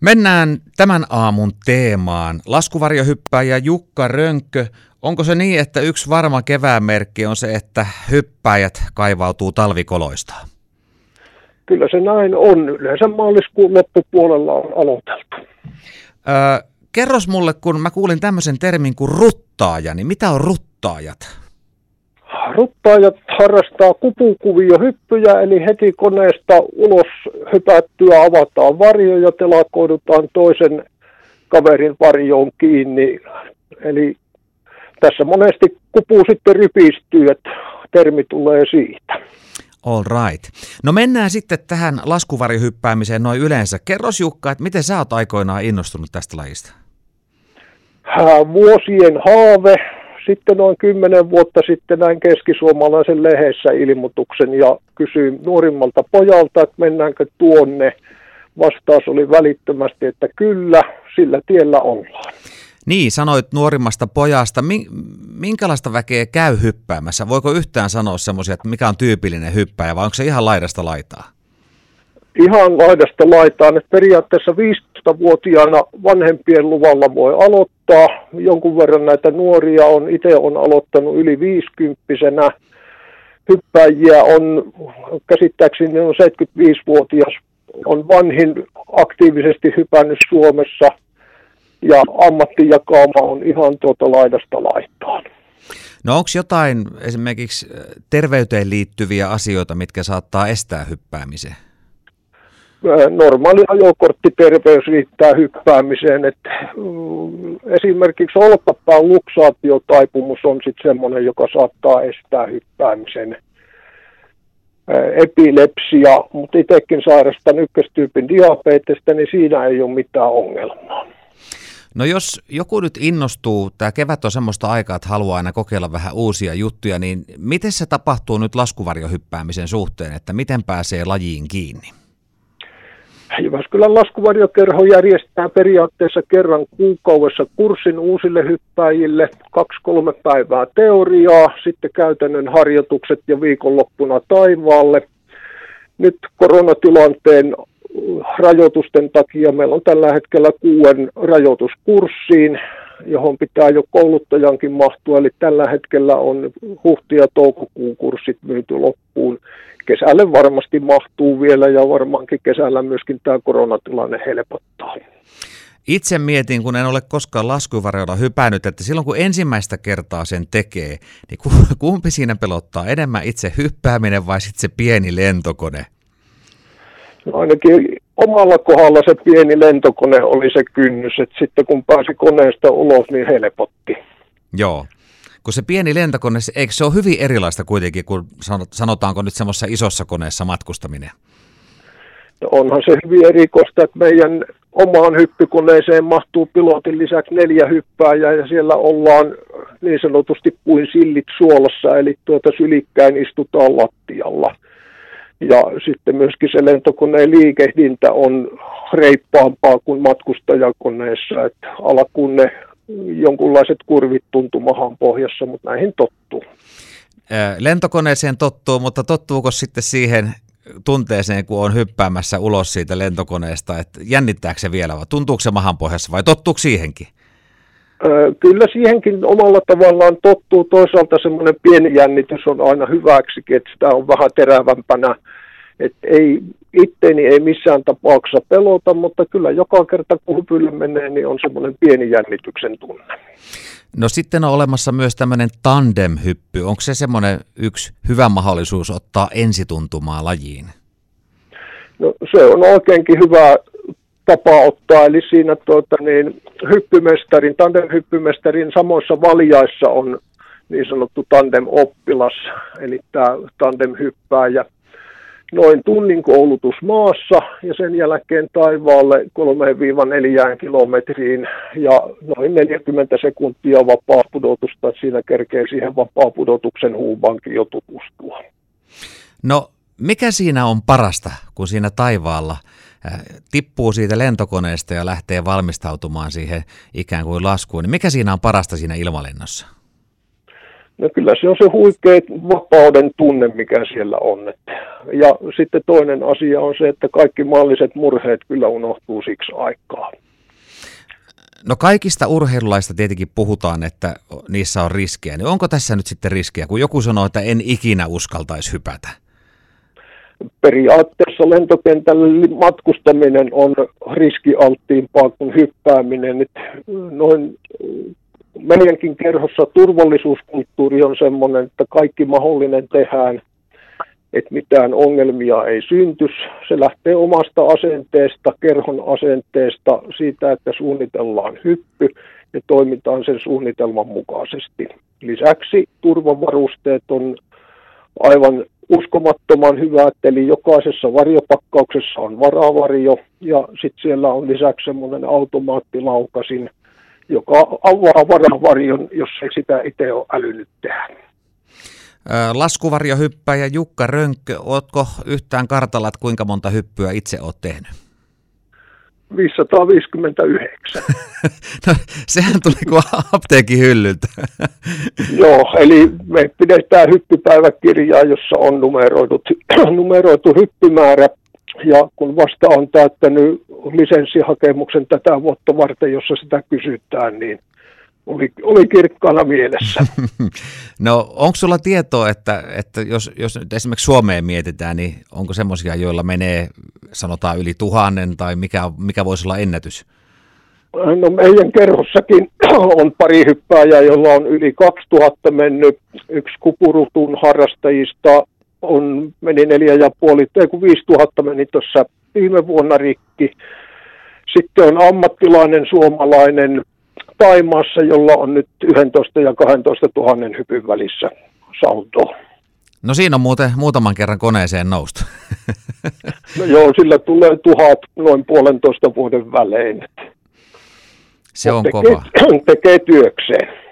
Mennään tämän aamun teemaan. Laskuvarjohyppääjä Jukka Rönkkö, onko se niin, että yksi varma keväämerkki on se, että hyppäjät kaivautuu talvikoloistaan? Kyllä se näin on. Yleensä maaliskuun loppupuolella on aloiteltu. Öö, kerros mulle, kun mä kuulin tämmöisen termin kuin ruttaaja, niin mitä on ruttaajat? Ruttaajat harrastaa kupukuviohyppyjä, eli heti koneesta ulos hypättyä avataan varjo ja telakoidutaan toisen kaverin varjoon kiinni. Eli tässä monesti kupu sitten rypistyy, että termi tulee siitä. All right. No mennään sitten tähän laskuvarjohyppäämiseen noin yleensä. Kerros Jukka, että miten sä oot aikoinaan innostunut tästä lajista? Vuosien haave, sitten noin kymmenen vuotta sitten näin keskisuomalaisen lehdessä ilmoituksen ja kysyin nuorimmalta pojalta, että mennäänkö tuonne. Vastaus oli välittömästi, että kyllä, sillä tiellä ollaan. Niin, sanoit nuorimmasta pojasta. Minkälaista väkeä käy hyppäämässä? Voiko yhtään sanoa semmoisia, että mikä on tyypillinen hyppääjä vai onko se ihan laidasta laitaa? Ihan laidasta laitaan, että periaatteessa 15-vuotiaana vanhempien luvalla voi aloittaa. Jonkun verran näitä nuoria on, itse on aloittanut yli 50 Hyppäjiä on, käsittääkseni on 75-vuotias, on vanhin aktiivisesti hypännyt Suomessa – ja ammattijakauma on ihan tuota laidasta laittaan. No onko jotain esimerkiksi terveyteen liittyviä asioita, mitkä saattaa estää hyppäämisen? Normaali ajokorttiterveys riittää hyppäämiseen. Että, mm, esimerkiksi olkapään luksaatiotaipumus on sitten semmoinen, joka saattaa estää hyppäämisen. Epilepsia, mutta itsekin sairastan ykköstyypin diabetesta, niin siinä ei ole mitään ongelmaa. No jos joku nyt innostuu, tämä kevät on semmoista aikaa, että haluaa aina kokeilla vähän uusia juttuja, niin miten se tapahtuu nyt laskuvarjohyppäämisen suhteen, että miten pääsee lajiin kiinni? Jyväskylän laskuvarjokerho järjestää periaatteessa kerran kuukaudessa kurssin uusille hyppäjille, kaksi-kolme päivää teoriaa, sitten käytännön harjoitukset ja viikonloppuna taivaalle. Nyt koronatilanteen rajoitusten takia meillä on tällä hetkellä kuuden rajoituskurssiin, johon pitää jo kouluttajankin mahtua, eli tällä hetkellä on huhti- ja toukokuun kurssit myyty loppuun. Kesälle varmasti mahtuu vielä ja varmaankin kesällä myöskin tämä koronatilanne helpottaa. Itse mietin, kun en ole koskaan laskuvarjoilla hypännyt, että silloin kun ensimmäistä kertaa sen tekee, niin kumpi siinä pelottaa enemmän itse hyppääminen vai sitten se pieni lentokone? No ainakin omalla kohdalla se pieni lentokone oli se kynnys, että sitten kun pääsi koneesta ulos, niin helpotti. Joo. Kun se pieni lentokone, eikö se ole hyvin erilaista kuitenkin kuin sanotaanko nyt semmoisessa isossa koneessa matkustaminen? No onhan se hyvin erikoista, että meidän omaan hyppykoneeseen mahtuu pilotin lisäksi neljä hyppääjää ja siellä ollaan niin sanotusti kuin sillit suolassa, eli tuota sylikkäin istutaan lattialla. Ja sitten myöskin se lentokoneen liikehdintä on reippaampaa kuin matkustajakoneessa, että alkuun ne jonkunlaiset kurvit tuntumahan pohjassa, mutta näihin tottuu. Lentokoneeseen tottuu, mutta tottuuko sitten siihen tunteeseen, kun on hyppäämässä ulos siitä lentokoneesta, että jännittääkö se vielä vai tuntuuko se mahan pohjassa vai tottuuko siihenkin? Kyllä siihenkin omalla tavallaan tottuu. Toisaalta semmoinen pieni jännitys on aina hyväksikin, että sitä on vähän terävämpänä. Että ei, itteeni ei missään tapauksessa pelota, mutta kyllä joka kerta kun hypylle menee, niin on semmoinen pieni jännityksen tunne. No sitten on olemassa myös tämmöinen tandemhyppy. Onko se semmoinen yksi hyvä mahdollisuus ottaa ensituntumaa lajiin? No se on oikeinkin hyvä tapa ottaa, eli siinä tuota, niin, hyppymestarin, tandem-hyppymestarin samoissa valjaissa on niin sanottu tandem-oppilas, eli tämä tandem-hyppääjä. Noin tunnin koulutus maassa ja sen jälkeen taivaalle 3-4 kilometriin ja noin 40 sekuntia vapaa pudotusta, että siinä kerkee siihen vapaa pudotuksen huubankin jo tutustua. No mikä siinä on parasta, kun siinä taivaalla – Äh, tippuu siitä lentokoneesta ja lähtee valmistautumaan siihen ikään kuin laskuun, niin mikä siinä on parasta siinä ilmalennossa? No kyllä se on se huikea vapauden tunne, mikä siellä on. Ja sitten toinen asia on se, että kaikki maalliset murheet kyllä unohtuu siksi aikaa. No kaikista urheilulaista tietenkin puhutaan, että niissä on riskejä. Niin onko tässä nyt sitten riskejä, kun joku sanoo, että en ikinä uskaltaisi hypätä? Periaatteessa lentokentällä matkustaminen on riskialttiimpaa kuin hyppääminen. Nyt noin meidänkin kerhossa turvallisuuskulttuuri on sellainen, että kaikki mahdollinen tehdään, että mitään ongelmia ei syntys. Se lähtee omasta asenteesta, kerhon asenteesta, siitä, että suunnitellaan hyppy ja toimitaan sen suunnitelman mukaisesti. Lisäksi turvavarusteet on aivan uskomattoman hyvät, eli jokaisessa varjopakkauksessa on varavarjo ja sitten siellä on lisäksi semmoinen automaattilaukasin, joka avaa varavarjon, jos ei sitä itse ole älynyt tehdä. Laskuvarjohyppäjä Jukka Rönkkö, ootko yhtään kartalla, että kuinka monta hyppyä itse oot tehnyt? 559. no, sehän tuli kuin apteekin hyllyltä. Joo, eli me pidetään hyppypäiväkirjaa, jossa on numeroitu, numeroitu hyppymäärä ja kun vasta on täyttänyt lisenssihakemuksen tätä vuotta varten, jossa sitä kysytään, niin oli, oli kirkkaana mielessä. no onko sulla tietoa, että, että jos, jos nyt esimerkiksi Suomeen mietitään, niin onko semmoisia, joilla menee sanotaan yli tuhannen tai mikä, mikä voisi olla ennätys? No meidän kerhossakin on pari hyppääjää, jolla on yli 2000 mennyt. Yksi kupurutun harrastajista on, meni neljä ja puoli, ei kun 5000 meni tuossa viime vuonna rikki. Sitten on ammattilainen suomalainen Taimaassa, jolla on nyt 11 ja 12 000 hypyn välissä saldo. No siinä on muuten muutaman kerran koneeseen noustu. no joo, sillä tulee tuhat noin puolentoista vuoden välein. Se on tekee, kova. tekee työkseen.